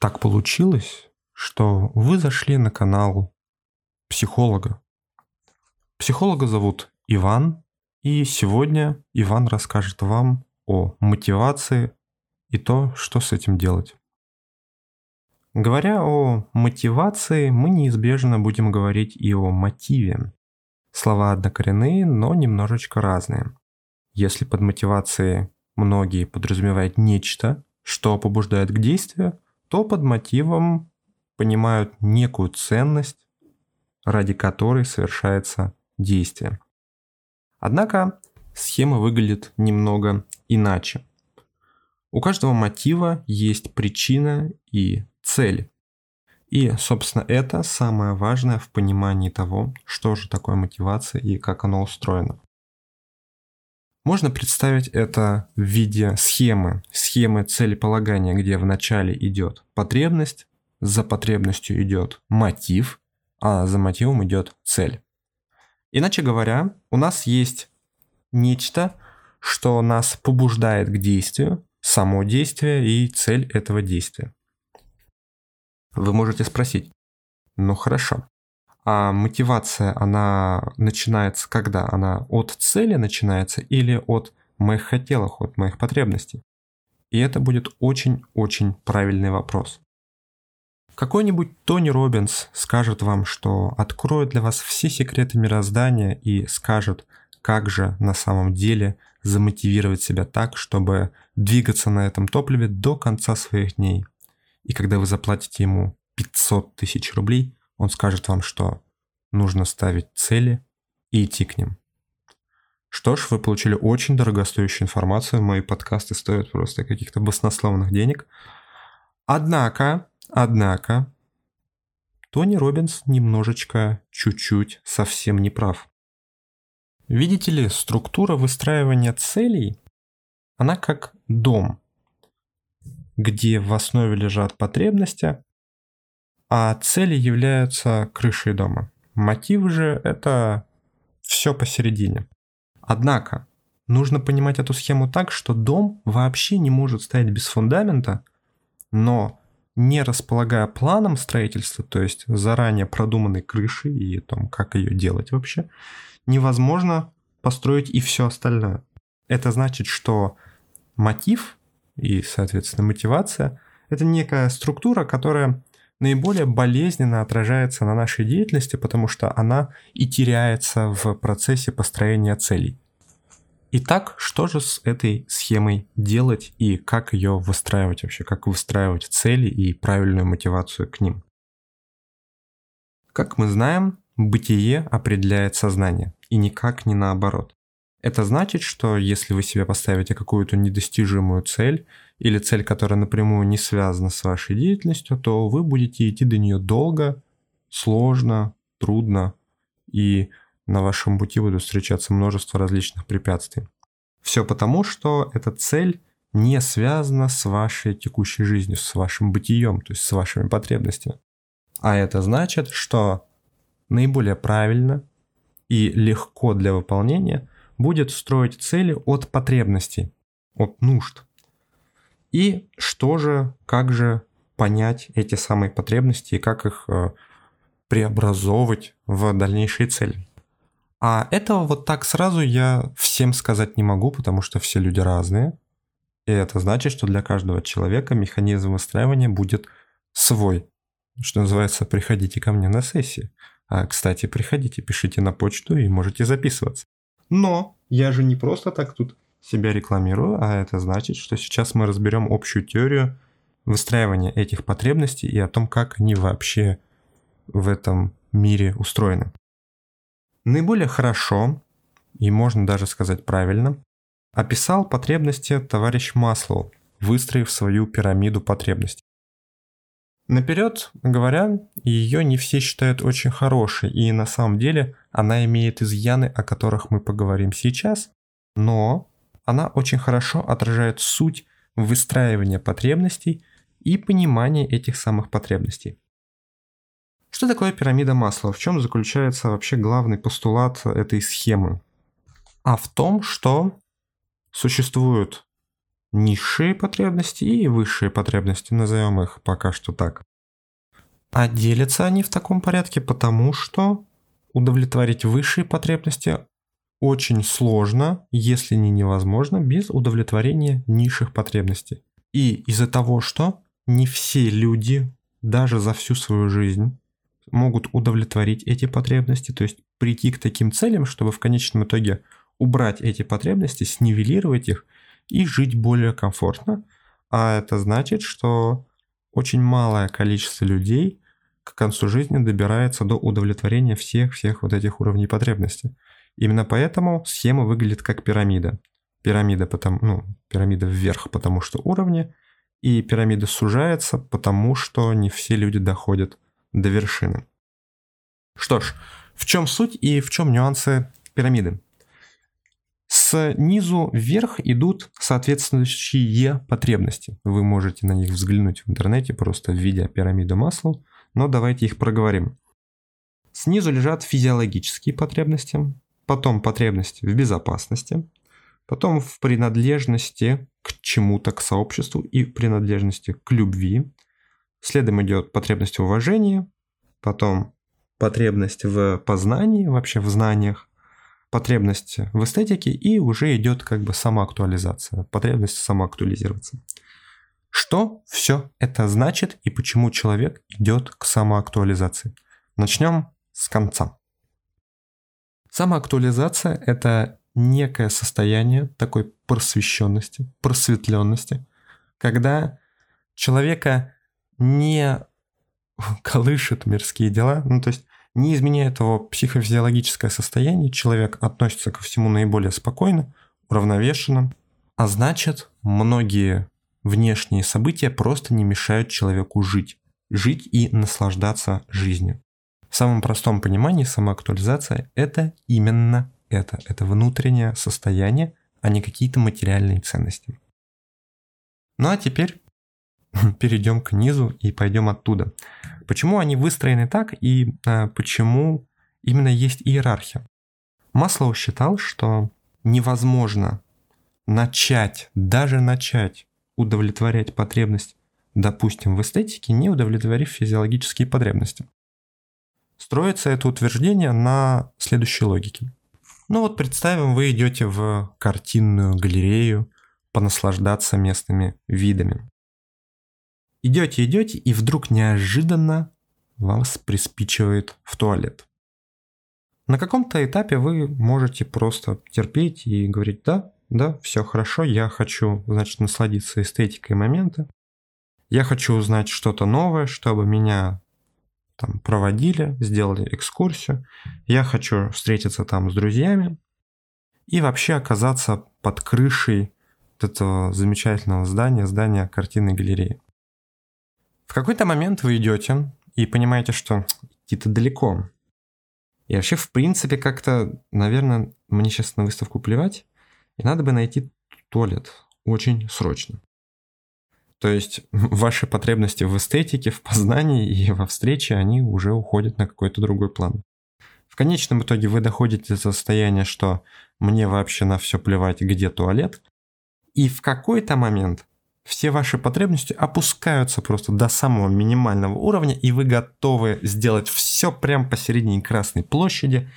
Так получилось, что вы зашли на канал психолога. Психолога зовут Иван, и сегодня Иван расскажет вам о мотивации и то, что с этим делать. Говоря о мотивации, мы неизбежно будем говорить и о мотиве. Слова однокоренные, но немножечко разные. Если под мотивацией многие подразумевают нечто, что побуждает к действию, то под мотивом понимают некую ценность, ради которой совершается действие. Однако схема выглядит немного иначе. У каждого мотива есть причина и цель. И, собственно, это самое важное в понимании того, что же такое мотивация и как оно устроено. Можно представить это в виде схемы, схемы целеполагания, где в начале идет потребность, за потребностью идет мотив, а за мотивом идет цель. Иначе говоря, у нас есть нечто, что нас побуждает к действию, само действие и цель этого действия. Вы можете спросить, ну хорошо, а мотивация, она начинается когда? Она от цели начинается или от моих хотелок, от моих потребностей? И это будет очень-очень правильный вопрос. Какой-нибудь Тони Робинс скажет вам, что откроет для вас все секреты мироздания и скажет, как же на самом деле замотивировать себя так, чтобы двигаться на этом топливе до конца своих дней. И когда вы заплатите ему 500 тысяч рублей, он скажет вам, что нужно ставить цели и идти к ним. Что ж, вы получили очень дорогостоящую информацию, мои подкасты стоят просто каких-то баснословных денег. Однако, однако, Тони Робинс немножечко, чуть-чуть, совсем не прав. Видите ли, структура выстраивания целей, она как дом, где в основе лежат потребности, а цели являются крышей дома. Мотив же это все посередине. Однако, нужно понимать эту схему так, что дом вообще не может стоять без фундамента, но не располагая планом строительства, то есть заранее продуманной крышей и о том, как ее делать вообще, невозможно построить и все остальное. Это значит, что мотив и, соответственно, мотивация – это некая структура, которая наиболее болезненно отражается на нашей деятельности, потому что она и теряется в процессе построения целей. Итак, что же с этой схемой делать и как ее выстраивать вообще, как выстраивать цели и правильную мотивацию к ним? Как мы знаем, бытие определяет сознание, и никак не наоборот. Это значит, что если вы себе поставите какую-то недостижимую цель или цель, которая напрямую не связана с вашей деятельностью, то вы будете идти до нее долго, сложно, трудно, и на вашем пути будут встречаться множество различных препятствий. Все потому, что эта цель не связана с вашей текущей жизнью, с вашим бытием, то есть с вашими потребностями. А это значит, что наиболее правильно и легко для выполнения будет строить цели от потребностей, от нужд. И что же, как же понять эти самые потребности и как их э, преобразовывать в дальнейшие цели. А этого вот так сразу я всем сказать не могу, потому что все люди разные. И это значит, что для каждого человека механизм выстраивания будет свой. Что называется, приходите ко мне на сессии. А, кстати, приходите, пишите на почту и можете записываться. Но я же не просто так тут себя рекламирую, а это значит, что сейчас мы разберем общую теорию выстраивания этих потребностей и о том, как они вообще в этом мире устроены. Наиболее хорошо, и можно даже сказать правильно, описал потребности товарищ Маслоу, выстроив свою пирамиду потребностей. Наперед говоря, ее не все считают очень хорошей, и на самом деле она имеет изъяны, о которых мы поговорим сейчас, но она очень хорошо отражает суть выстраивания потребностей и понимания этих самых потребностей. Что такое пирамида масла? В чем заключается вообще главный постулат этой схемы? А в том, что существуют низшие потребности и высшие потребности, назовем их пока что так. А делятся они в таком порядке, потому что удовлетворить высшие потребности очень сложно, если не невозможно, без удовлетворения низших потребностей. И из-за того, что не все люди даже за всю свою жизнь могут удовлетворить эти потребности, то есть прийти к таким целям, чтобы в конечном итоге убрать эти потребности, снивелировать их и жить более комфортно. А это значит, что очень малое количество людей к концу жизни добирается до удовлетворения всех-всех вот этих уровней потребностей. Именно поэтому схема выглядит как пирамида. Пирамида, потому, ну, пирамида вверх, потому что уровни, и пирамида сужается, потому что не все люди доходят до вершины. Что ж, в чем суть и в чем нюансы пирамиды? Снизу вверх идут соответствующие потребности. Вы можете на них взглянуть в интернете, просто введя пирамиду масла, но давайте их проговорим. Снизу лежат физиологические потребности, потом потребность в безопасности, потом в принадлежности к чему-то, к сообществу и принадлежности к любви. Следом идет потребность в уважении, потом потребность в познании, вообще в знаниях, потребность в эстетике и уже идет как бы самоактуализация, потребность самоактуализироваться. Что все это значит и почему человек идет к самоактуализации? Начнем с конца. Самоактуализация – это некое состояние такой просвещенности, просветленности, когда человека не колышет мирские дела, ну то есть не изменяет его психофизиологическое состояние, человек относится ко всему наиболее спокойно, уравновешенно, а значит, многие внешние события просто не мешают человеку жить, жить и наслаждаться жизнью. В самом простом понимании самоактуализация – это именно это. Это внутреннее состояние, а не какие-то материальные ценности. Ну а теперь перейдем к низу и пойдем оттуда. Почему они выстроены так и а, почему именно есть иерархия? Маслоу считал, что невозможно начать, даже начать удовлетворять потребность, допустим, в эстетике, не удовлетворив физиологические потребности. Строится это утверждение на следующей логике. Ну вот представим, вы идете в картинную галерею понаслаждаться местными видами. Идете, идете, и вдруг неожиданно вас приспичивает в туалет. На каком-то этапе вы можете просто терпеть и говорить, да, да, все хорошо, я хочу, значит, насладиться эстетикой момента. Я хочу узнать что-то новое, чтобы меня там проводили, сделали экскурсию. Я хочу встретиться там с друзьями и вообще оказаться под крышей этого замечательного здания, здания картинной галереи. В какой-то момент вы идете и понимаете, что идти-то далеко. И вообще, в принципе, как-то, наверное, мне сейчас на выставку плевать, и надо бы найти туалет очень срочно. То есть ваши потребности в эстетике, в познании и во встрече, они уже уходят на какой-то другой план. В конечном итоге вы доходите до состояния, что мне вообще на все плевать, где туалет. И в какой-то момент все ваши потребности опускаются просто до самого минимального уровня, и вы готовы сделать все прямо посередине Красной площади,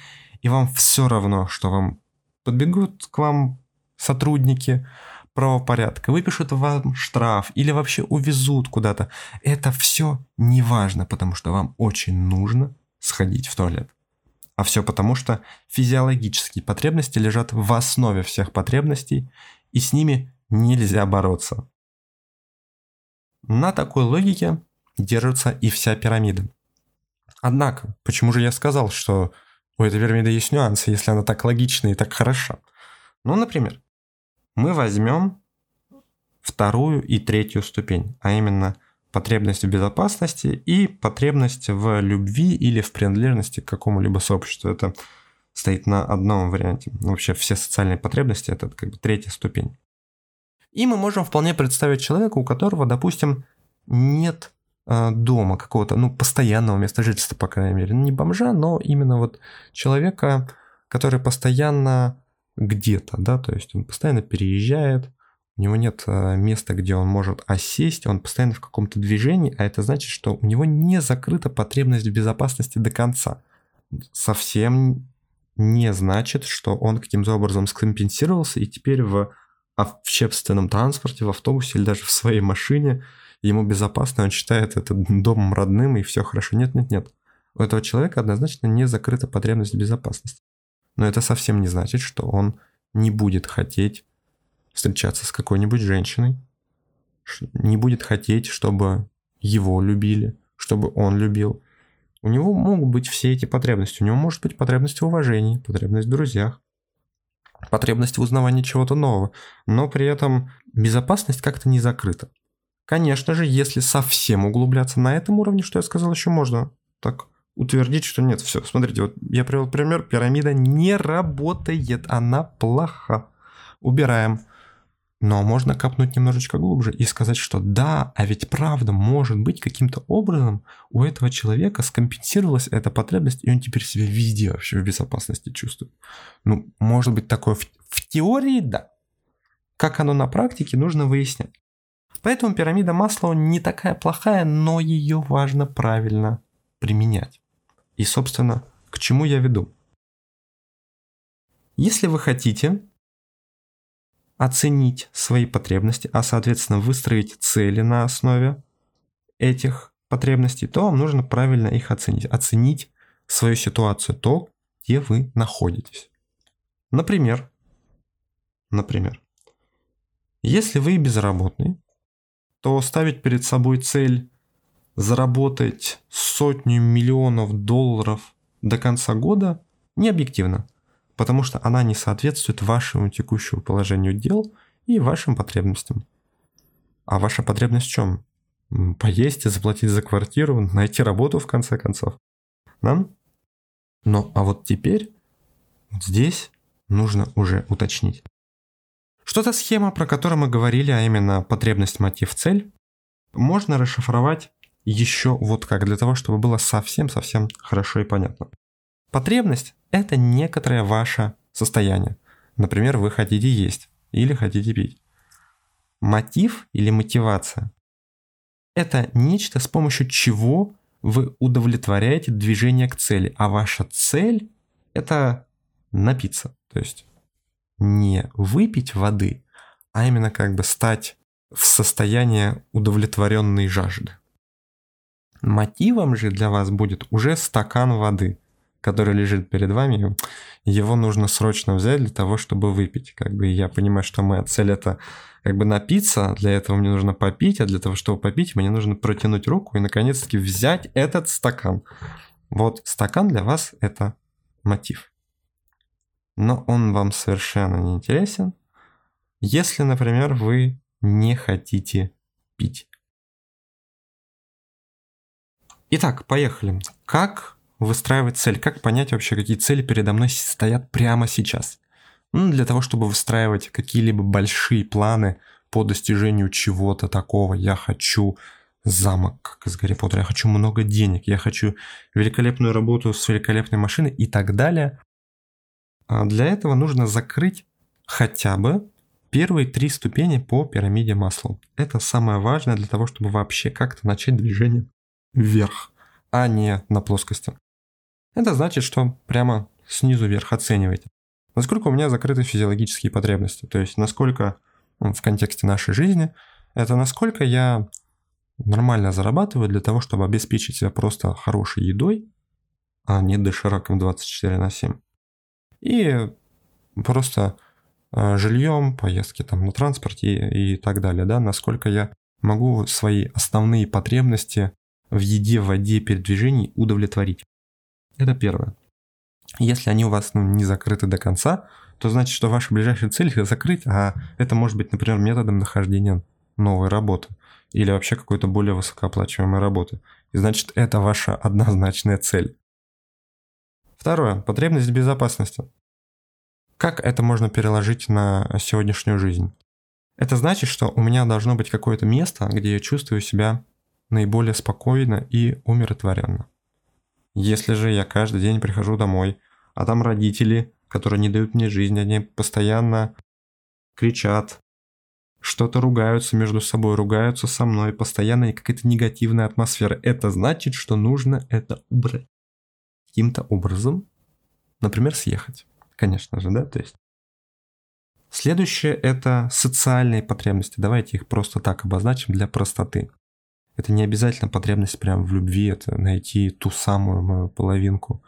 и вам все равно, что вам подбегут к вам сотрудники правопорядка, выпишут вам штраф или вообще увезут куда-то. Это все не важно, потому что вам очень нужно сходить в туалет. А все потому, что физиологические потребности лежат в основе всех потребностей, и с ними нельзя бороться. На такой логике держится и вся пирамида. Однако, почему же я сказал, что у этой пирамиды есть нюансы, если она так логична и так хороша? Ну, например, мы возьмем вторую и третью ступень, а именно потребность в безопасности и потребность в любви или в принадлежности к какому-либо сообществу. Это стоит на одном варианте. Вообще все социальные потребности – это как бы третья ступень. И мы можем вполне представить человека, у которого, допустим, нет э, дома какого-то, ну, постоянного места жительства, по крайней мере. Не бомжа, но именно вот человека, который постоянно где-то, да, то есть он постоянно переезжает, у него нет э, места, где он может осесть, он постоянно в каком-то движении, а это значит, что у него не закрыта потребность в безопасности до конца. Совсем не значит, что он каким-то образом скомпенсировался и теперь в общественном транспорте, в автобусе или даже в своей машине ему безопасно, он считает это домом родным и все хорошо. Нет, нет, нет. У этого человека однозначно не закрыта потребность в безопасности. Но это совсем не значит, что он не будет хотеть встречаться с какой-нибудь женщиной, не будет хотеть, чтобы его любили, чтобы он любил. У него могут быть все эти потребности. У него может быть потребность в уважении, потребность в друзьях, потребность в узнавании чего-то нового. Но при этом безопасность как-то не закрыта. Конечно же, если совсем углубляться на этом уровне, что я сказал, еще можно так утвердить, что нет, все. Смотрите, вот я привел пример, пирамида не работает, она плоха. Убираем. Но можно копнуть немножечко глубже и сказать, что да, а ведь правда, может быть, каким-то образом у этого человека скомпенсировалась эта потребность, и он теперь себя везде вообще в безопасности чувствует. Ну, может быть, такое в, в теории, да. Как оно на практике, нужно выяснять. Поэтому пирамида Маслоу не такая плохая, но ее важно правильно применять. И, собственно, к чему я веду? Если вы хотите оценить свои потребности, а соответственно выстроить цели на основе этих потребностей, то вам нужно правильно их оценить. Оценить свою ситуацию, то, где вы находитесь. Например, например, если вы безработный, то ставить перед собой цель заработать сотню миллионов долларов до конца года не объективно потому что она не соответствует вашему текущему положению дел и вашим потребностям. А ваша потребность в чем? Поесть и заплатить за квартиру, найти работу в конце концов. Да? Но а вот теперь, вот здесь нужно уже уточнить. Что-то схема, про которую мы говорили, а именно потребность, мотив, цель, можно расшифровать еще вот как, для того, чтобы было совсем-совсем хорошо и понятно. Потребность – это некоторое ваше состояние. Например, вы хотите есть или хотите пить. Мотив или мотивация – это нечто, с помощью чего вы удовлетворяете движение к цели, а ваша цель – это напиться. То есть не выпить воды, а именно как бы стать в состояние удовлетворенной жажды. Мотивом же для вас будет уже стакан воды который лежит перед вами, его нужно срочно взять для того, чтобы выпить. Как бы я понимаю, что моя цель это как бы напиться, для этого мне нужно попить, а для того, чтобы попить, мне нужно протянуть руку и наконец-таки взять этот стакан. Вот стакан для вас это мотив. Но он вам совершенно не интересен, если, например, вы не хотите пить. Итак, поехали. Как выстраивать цель, как понять вообще, какие цели передо мной стоят прямо сейчас. Ну, для того, чтобы выстраивать какие-либо большие планы по достижению чего-то такого. Я хочу замок, как из Гарри Поттера, я хочу много денег, я хочу великолепную работу с великолепной машиной и так далее. А для этого нужно закрыть хотя бы первые три ступени по пирамиде масла. Это самое важное для того, чтобы вообще как-то начать движение вверх, а не на плоскости. Это значит, что прямо снизу вверх оцениваете. Насколько у меня закрыты физиологические потребности, то есть насколько в контексте нашей жизни, это насколько я нормально зарабатываю для того, чтобы обеспечить себя просто хорошей едой, а не дошираком 24 на 7. И просто э, жильем, поездки там на транспорте и так далее, да, насколько я могу свои основные потребности в еде, в воде, передвижении удовлетворить. Это первое. Если они у вас ну, не закрыты до конца, то значит, что ваша ближайшая цель их закрыть, а это может быть, например, методом нахождения новой работы или вообще какой-то более высокооплачиваемой работы. И значит, это ваша однозначная цель. Второе. Потребность безопасности. Как это можно переложить на сегодняшнюю жизнь? Это значит, что у меня должно быть какое-то место, где я чувствую себя наиболее спокойно и умиротворенно. Если же я каждый день прихожу домой, а там родители, которые не дают мне жизнь, они постоянно кричат, что-то ругаются между собой, ругаются со мной, постоянно какая-то негативная атмосфера. Это значит, что нужно это убрать. Каким-то образом, например, съехать. Конечно же, да, то есть. Следующее – это социальные потребности. Давайте их просто так обозначим для простоты. Это не обязательно потребность прям в любви, это найти ту самую мою половинку,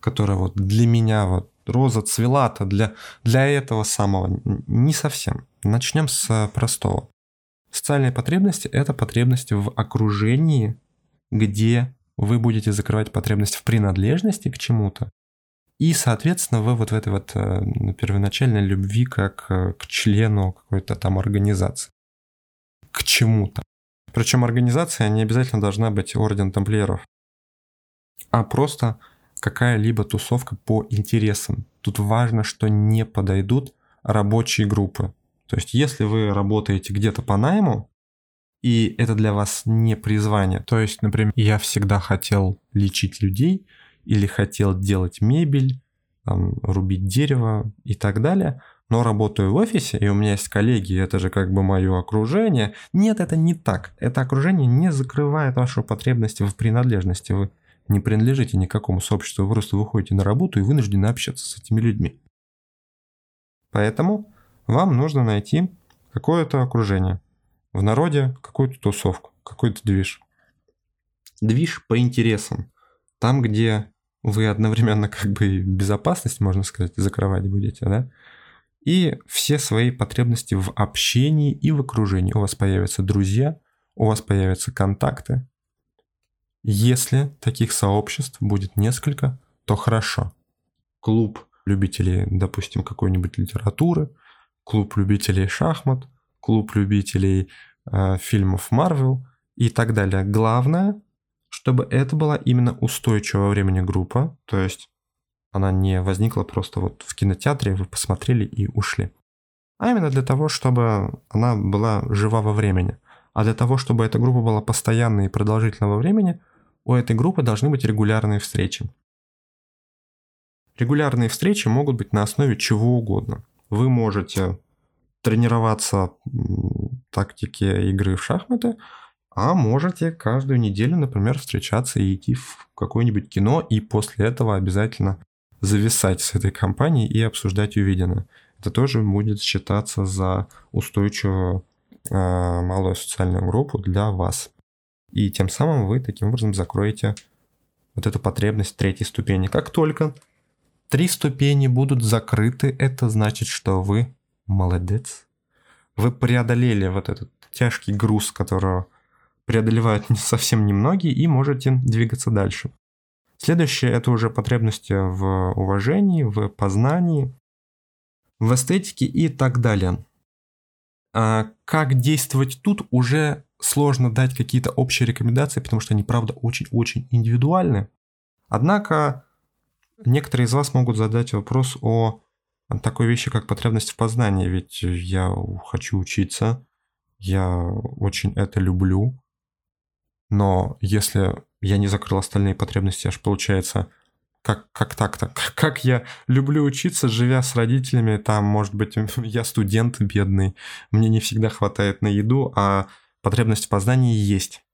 которая вот для меня вот роза цвела-то для, для этого самого. Не совсем. Начнем с простого. Социальные потребности – это потребности в окружении, где вы будете закрывать потребность в принадлежности к чему-то, и, соответственно, вы вот в этой вот э, первоначальной любви как э, к члену какой-то там организации, к чему-то. Причем организация не обязательно должна быть орден тамплиеров, а просто какая-либо тусовка по интересам. Тут важно, что не подойдут рабочие группы. То есть, если вы работаете где-то по найму, и это для вас не призвание, то есть, например, я всегда хотел лечить людей или хотел делать мебель, там, рубить дерево и так далее, но работаю в офисе, и у меня есть коллеги, это же как бы мое окружение. Нет, это не так. Это окружение не закрывает вашу потребность в принадлежности. Вы не принадлежите никакому сообществу, вы просто выходите на работу и вынуждены общаться с этими людьми. Поэтому вам нужно найти какое-то окружение. В народе какую-то тусовку, какой-то движ. Движ по интересам. Там, где вы одновременно как бы безопасность, можно сказать, закрывать будете, да? И все свои потребности в общении и в окружении. У вас появятся друзья, у вас появятся контакты, если таких сообществ будет несколько, то хорошо. Клуб любителей, допустим, какой-нибудь литературы, клуб любителей шахмат, клуб любителей э, фильмов Марвел и так далее. Главное, чтобы это была именно устойчивая времени группа, то есть она не возникла просто вот в кинотеатре, вы посмотрели и ушли. А именно для того, чтобы она была жива во времени. А для того, чтобы эта группа была постоянной и продолжительного времени – у этой группы должны быть регулярные встречи. Регулярные встречи могут быть на основе чего угодно. Вы можете тренироваться тактике игры в шахматы, а можете каждую неделю, например, встречаться и идти в какое-нибудь кино, и после этого обязательно зависать с этой компанией и обсуждать увиденное. Это тоже будет считаться за устойчивую э, малую социальную группу для вас. И тем самым вы таким образом закроете вот эту потребность третьей ступени. Как только три ступени будут закрыты, это значит, что вы молодец. Вы преодолели вот этот тяжкий груз, которого преодолевают совсем немногие, и можете двигаться дальше. Следующее – это уже потребности в уважении, в познании, в эстетике и так далее. А как действовать тут уже сложно дать какие-то общие рекомендации, потому что они, правда, очень-очень индивидуальны. Однако некоторые из вас могут задать вопрос о такой вещи, как потребность в познании, ведь я хочу учиться, я очень это люблю, но если я не закрыл остальные потребности, аж получается, как, как так-то? Как я люблю учиться, живя с родителями, там, может быть, я студент бедный, мне не всегда хватает на еду, а потребность в познании есть.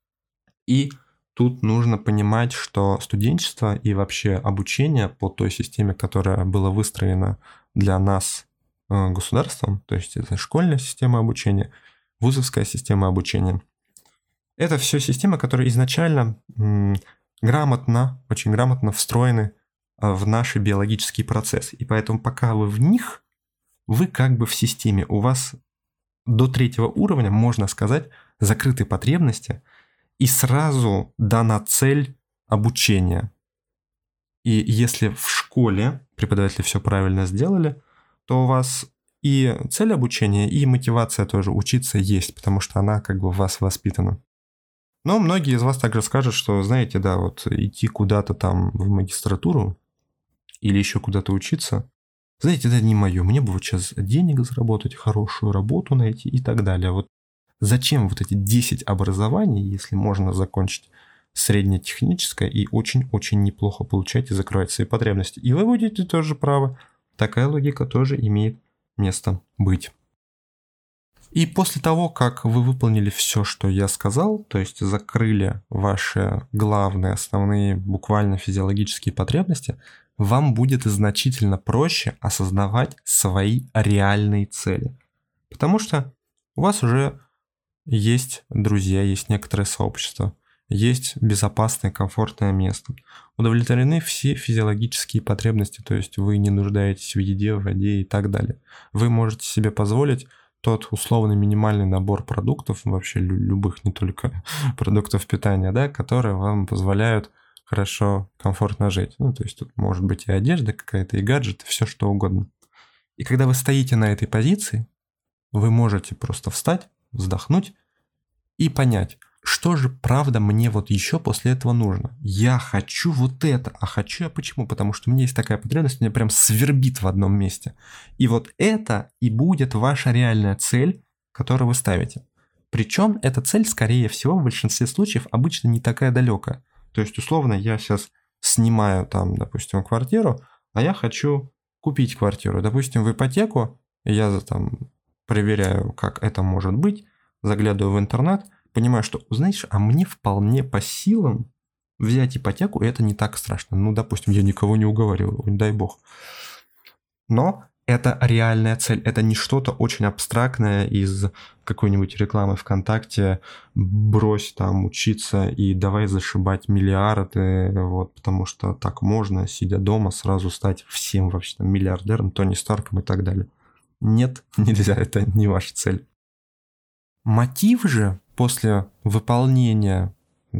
И тут нужно понимать, что студенчество и вообще обучение по той системе, которая была выстроена для нас э, государством, то есть это школьная система обучения, вузовская система обучения. Это все системы, которые изначально грамотно, очень грамотно встроены э, в наши биологические процессы. И поэтому пока вы в них, вы как бы в системе. У вас до третьего уровня, можно сказать, закрыты потребности, и сразу дана цель обучения. И если в школе преподаватели все правильно сделали, то у вас и цель обучения, и мотивация тоже учиться есть, потому что она как бы в вас воспитана. Но многие из вас также скажут, что, знаете, да, вот идти куда-то там в магистратуру или еще куда-то учиться, знаете, это не мое. Мне бы вот сейчас денег заработать, хорошую работу найти и так далее. Вот Зачем вот эти 10 образований, если можно закончить среднетехническое и очень-очень неплохо получать и закрывать свои потребности? И вы будете тоже правы. Такая логика тоже имеет место быть. И после того, как вы выполнили все, что я сказал, то есть закрыли ваши главные, основные, буквально физиологические потребности, вам будет значительно проще осознавать свои реальные цели. Потому что у вас уже есть друзья, есть некоторое сообщество, есть безопасное, комфортное место. Удовлетворены все физиологические потребности, то есть вы не нуждаетесь в еде, в воде и так далее. Вы можете себе позволить тот условный минимальный набор продуктов, вообще любых, не только продуктов питания, да, которые вам позволяют хорошо, комфортно жить. Ну, то есть тут может быть и одежда какая-то, и гаджеты, все что угодно. И когда вы стоите на этой позиции, вы можете просто встать, вздохнуть и понять, что же правда мне вот еще после этого нужно? Я хочу вот это, а хочу я почему? Потому что у меня есть такая потребность, меня прям свербит в одном месте. И вот это и будет ваша реальная цель, которую вы ставите. Причем эта цель, скорее всего, в большинстве случаев обычно не такая далекая. То есть, условно, я сейчас снимаю там, допустим, квартиру, а я хочу купить квартиру. Допустим, в ипотеку, я там проверяю, как это может быть, заглядываю в интернет – понимаю, что, знаешь, а мне вполне по силам взять ипотеку, и это не так страшно. Ну, допустим, я никого не уговариваю, не дай бог. Но это реальная цель, это не что-то очень абстрактное из какой-нибудь рекламы ВКонтакте, брось там учиться и давай зашибать миллиарды, вот, потому что так можно, сидя дома, сразу стать всем вообще там миллиардером, Тони Старком и так далее. Нет, нельзя, это не ваша цель. Мотив же после выполнения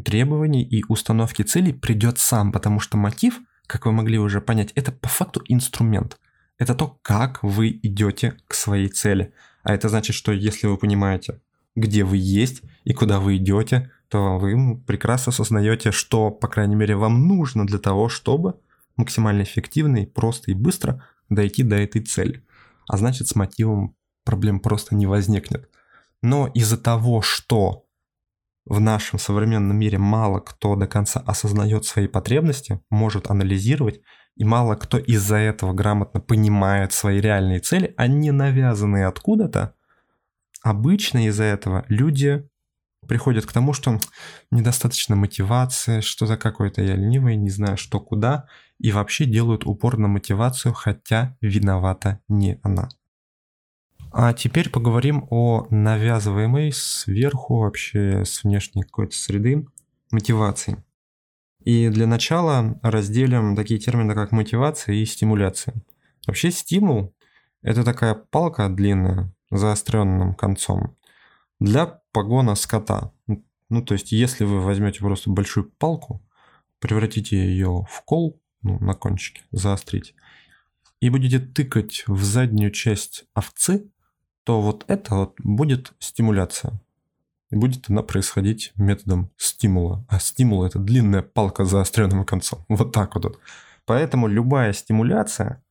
требований и установки целей придет сам, потому что мотив, как вы могли уже понять, это по факту инструмент. Это то, как вы идете к своей цели. А это значит, что если вы понимаете, где вы есть и куда вы идете, то вы прекрасно осознаете, что, по крайней мере, вам нужно для того, чтобы максимально эффективно и просто и быстро дойти до этой цели. А значит, с мотивом проблем просто не возникнет. Но из-за того, что в нашем современном мире мало кто до конца осознает свои потребности, может анализировать, и мало кто из-за этого грамотно понимает свои реальные цели, а не навязанные откуда-то, обычно из-за этого люди приходят к тому, что недостаточно мотивации, что-то какое-то я ленивый, не знаю что куда, и вообще делают упор на мотивацию, хотя виновата не она. А теперь поговорим о навязываемой сверху вообще с внешней какой-то среды мотивации. И для начала разделим такие термины, как мотивация и стимуляция. Вообще стимул – это такая палка длинная, заостренным концом, для погона скота. Ну, то есть, если вы возьмете просто большую палку, превратите ее в кол, ну, на кончике, заострите, и будете тыкать в заднюю часть овцы, то вот это вот будет стимуляция. И будет она происходить методом стимула. А стимул это длинная палка с заостренным концом. Вот так вот. Поэтому любая стимуляция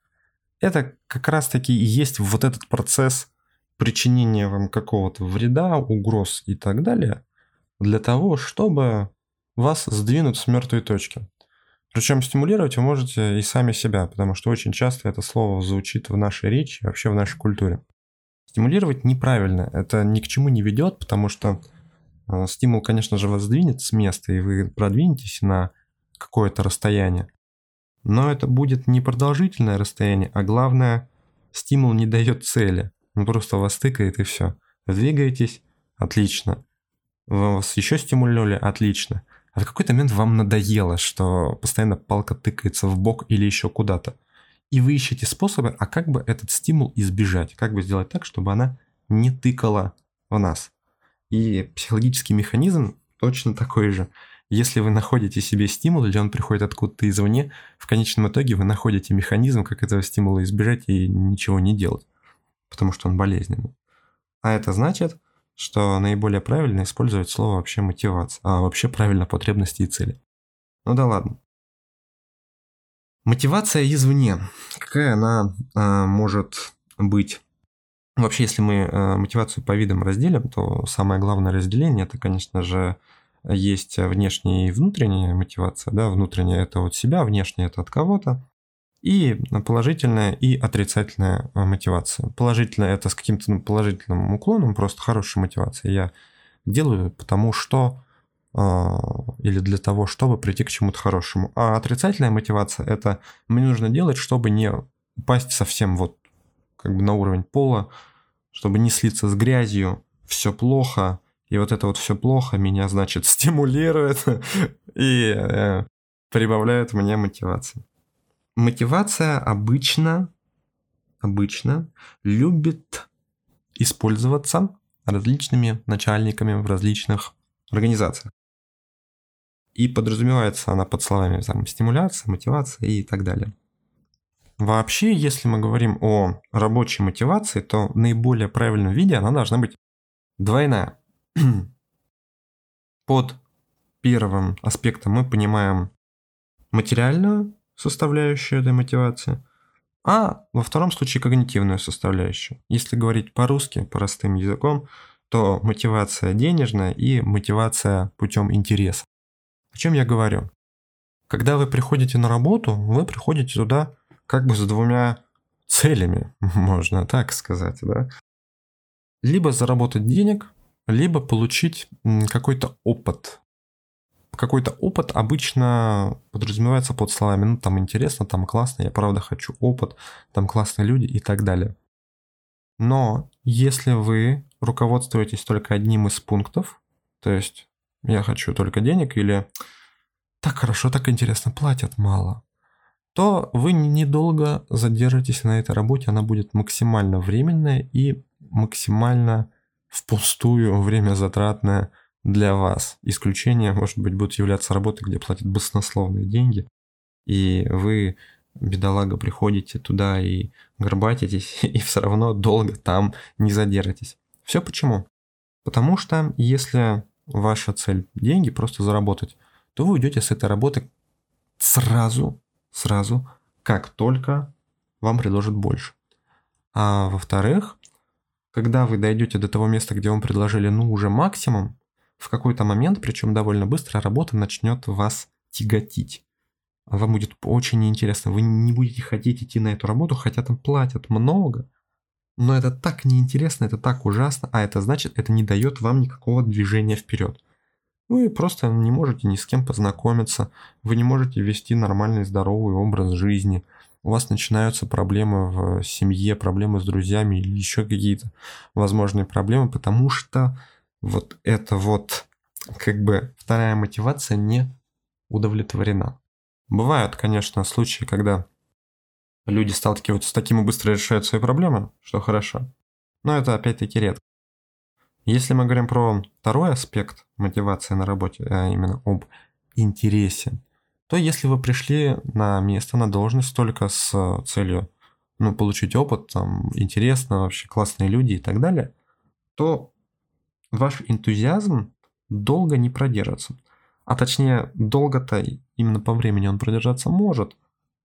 это как раз таки и есть вот этот процесс причинения вам какого-то вреда, угроз и так далее, для того, чтобы вас сдвинуть с мертвой точки. Причем стимулировать вы можете и сами себя, потому что очень часто это слово звучит в нашей речи, вообще в нашей культуре. Стимулировать неправильно, это ни к чему не ведет, потому что э, стимул, конечно же, вас сдвинет с места, и вы продвинетесь на какое-то расстояние. Но это будет не продолжительное расстояние, а главное, стимул не дает цели. Он просто вас тыкает и все. Двигаетесь, отлично. Вас еще стимулировали, отлично. А в какой-то момент вам надоело, что постоянно палка тыкается в бок или еще куда-то и вы ищете способы, а как бы этот стимул избежать, как бы сделать так, чтобы она не тыкала в нас. И психологический механизм точно такой же. Если вы находите себе стимул, или он приходит откуда-то извне, в конечном итоге вы находите механизм, как этого стимула избежать и ничего не делать, потому что он болезненный. А это значит, что наиболее правильно использовать слово вообще мотивация, а вообще правильно потребности и цели. Ну да ладно. Мотивация извне. Какая она э, может быть? Вообще, если мы э, мотивацию по видам разделим, то самое главное разделение это, конечно же, есть внешняя и внутренняя мотивация. Да? Внутренняя это от себя, внешняя это от кого-то. И положительная и отрицательная э, мотивация. Положительная это с каким-то ну, положительным уклоном, просто хорошая мотивация. Я делаю потому что а, или для того, чтобы прийти к чему-то хорошему. А отрицательная мотивация – это мне нужно делать, чтобы не упасть совсем вот как бы на уровень пола, чтобы не слиться с грязью, все плохо, и вот это вот все плохо меня, значит, стимулирует и э, прибавляет мне мотивации. Мотивация обычно, обычно любит использоваться различными начальниками в различных организациях. И подразумевается она под словами там, стимуляция, мотивация и так далее. Вообще, если мы говорим о рабочей мотивации, то в наиболее правильном виде она должна быть двойная. Под первым аспектом мы понимаем материальную составляющую этой мотивации, а во втором случае когнитивную составляющую. Если говорить по-русски, простым языком, то мотивация денежная и мотивация путем интереса. Чем я говорю? Когда вы приходите на работу, вы приходите туда как бы с двумя целями, можно так сказать, да. Либо заработать денег, либо получить какой-то опыт. Какой-то опыт обычно подразумевается под словами, ну там интересно, там классно, я правда хочу опыт, там классные люди и так далее. Но если вы руководствуетесь только одним из пунктов, то есть я хочу только денег или так хорошо, так интересно, платят мало, то вы недолго задержитесь на этой работе, она будет максимально временная и максимально впустую время затратное для вас. Исключение, может быть, будет являться работы, где платят баснословные деньги, и вы, бедолага, приходите туда и горбатитесь, и все равно долго там не задержитесь. Все почему? Потому что если ваша цель деньги, просто заработать, то вы уйдете с этой работы сразу, сразу, как только вам предложат больше. А во-вторых, когда вы дойдете до того места, где вам предложили, ну, уже максимум, в какой-то момент, причем довольно быстро, работа начнет вас тяготить. Вам будет очень неинтересно. Вы не будете хотеть идти на эту работу, хотя там платят много, но это так неинтересно, это так ужасно, а это значит, это не дает вам никакого движения вперед. Вы просто не можете ни с кем познакомиться, вы не можете вести нормальный здоровый образ жизни, у вас начинаются проблемы в семье, проблемы с друзьями или еще какие-то возможные проблемы, потому что вот это вот как бы вторая мотивация не удовлетворена. Бывают, конечно, случаи, когда люди сталкиваются с таким и быстро решают свои проблемы, что хорошо. Но это опять-таки редко. Если мы говорим про второй аспект мотивации на работе, а именно об интересе, то если вы пришли на место, на должность только с целью ну, получить опыт, там, интересно, вообще классные люди и так далее, то ваш энтузиазм долго не продержится. А точнее, долго-то именно по времени он продержаться может,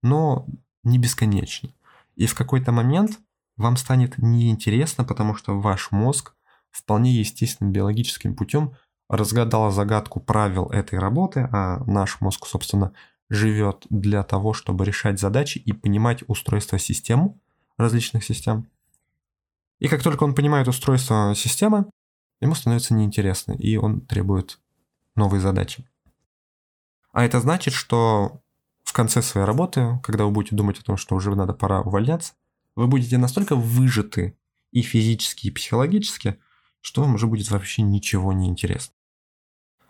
но не бесконечно. И в какой-то момент вам станет неинтересно, потому что ваш мозг вполне естественным биологическим путем разгадал загадку правил этой работы, а наш мозг, собственно, живет для того, чтобы решать задачи и понимать устройство систем, различных систем. И как только он понимает устройство системы, ему становится неинтересно, и он требует новые задачи. А это значит, что в конце своей работы, когда вы будете думать о том, что уже надо пора увольняться, вы будете настолько выжаты и физически, и психологически, что вам уже будет вообще ничего не интересно.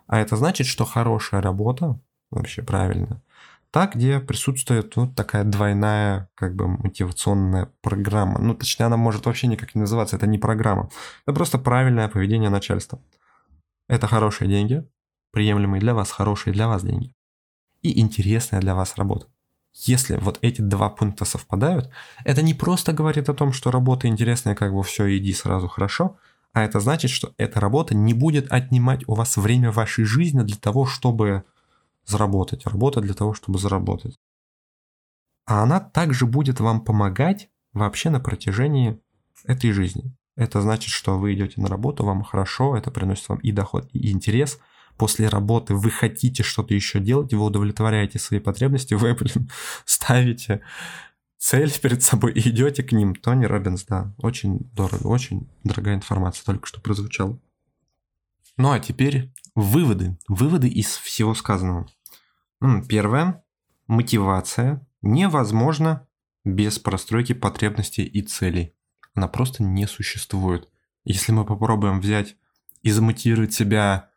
А это значит, что хорошая работа, вообще правильно, та, где присутствует вот такая двойная как бы мотивационная программа. Ну, точнее, она может вообще никак не называться, это не программа. Это просто правильное поведение начальства. Это хорошие деньги, приемлемые для вас, хорошие для вас деньги и интересная для вас работа. Если вот эти два пункта совпадают, это не просто говорит о том, что работа интересная, как бы все, иди сразу хорошо, а это значит, что эта работа не будет отнимать у вас время вашей жизни для того, чтобы заработать. Работа для того, чтобы заработать. А она также будет вам помогать вообще на протяжении этой жизни. Это значит, что вы идете на работу, вам хорошо, это приносит вам и доход, и интерес – после работы вы хотите что-то еще делать, вы удовлетворяете свои потребности, вы, блин, ставите цель перед собой и идете к ним. Тони Робинс, да, очень дорого, очень дорогая информация только что прозвучала. Ну а теперь выводы. Выводы из всего сказанного. Первое. Мотивация невозможна без простройки потребностей и целей. Она просто не существует. Если мы попробуем взять и замотивировать себя,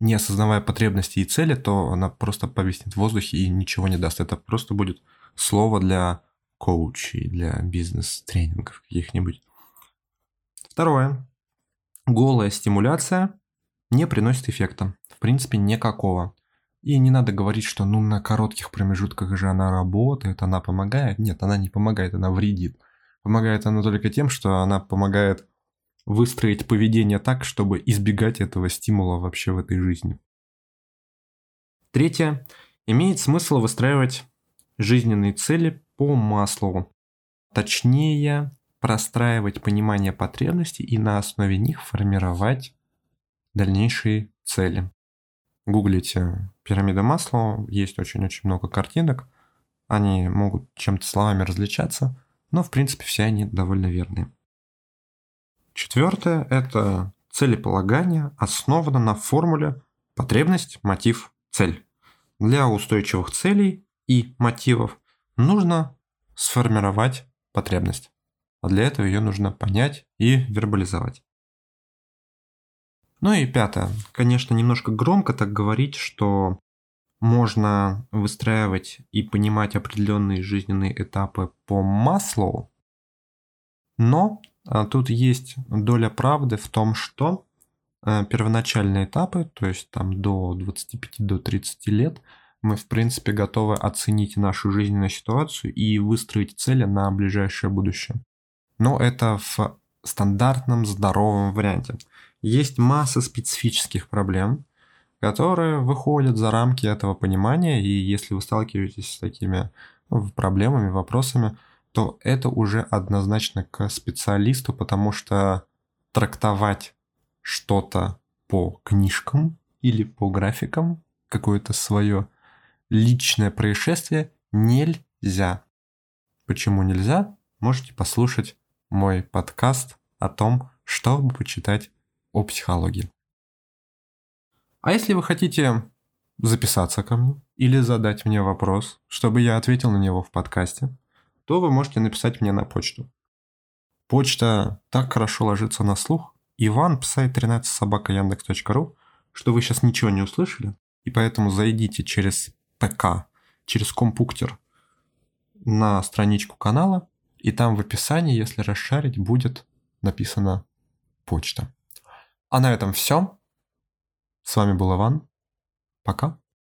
не осознавая потребности и цели, то она просто повиснет в воздухе и ничего не даст. Это просто будет слово для коучей, для бизнес-тренингов каких-нибудь. Второе. Голая стимуляция не приносит эффекта. В принципе, никакого. И не надо говорить, что ну на коротких промежутках же она работает, она помогает. Нет, она не помогает, она вредит. Помогает она только тем, что она помогает выстроить поведение так, чтобы избегать этого стимула вообще в этой жизни. Третье. Имеет смысл выстраивать жизненные цели по маслу. Точнее, простраивать понимание потребностей и на основе них формировать дальнейшие цели. Гуглите пирамида масла, есть очень-очень много картинок. Они могут чем-то словами различаться, но в принципе все они довольно верные. Четвертое – это целеполагание основано на формуле потребность, мотив, цель. Для устойчивых целей и мотивов нужно сформировать потребность. А для этого ее нужно понять и вербализовать. Ну и пятое. Конечно, немножко громко так говорить, что можно выстраивать и понимать определенные жизненные этапы по маслу, но тут есть доля правды в том, что э, первоначальные этапы, то есть там до 25 до 30 лет, мы в принципе готовы оценить нашу жизненную ситуацию и выстроить цели на ближайшее будущее. Но это в стандартном здоровом варианте. Есть масса специфических проблем, которые выходят за рамки этого понимания, и если вы сталкиваетесь с такими ну, проблемами, вопросами, то это уже однозначно к специалисту, потому что трактовать что-то по книжкам или по графикам, какое-то свое личное происшествие нельзя. Почему нельзя? Можете послушать мой подкаст о том, чтобы почитать о психологии. А если вы хотите записаться ко мне или задать мне вопрос, чтобы я ответил на него в подкасте, то вы можете написать мне на почту. Почта так хорошо ложится на слух. Иван, псай 13 собака яндекс.ру, что вы сейчас ничего не услышали, и поэтому зайдите через ПК, через компуктер на страничку канала, и там в описании, если расшарить, будет написано почта. А на этом все. С вами был Иван. Пока.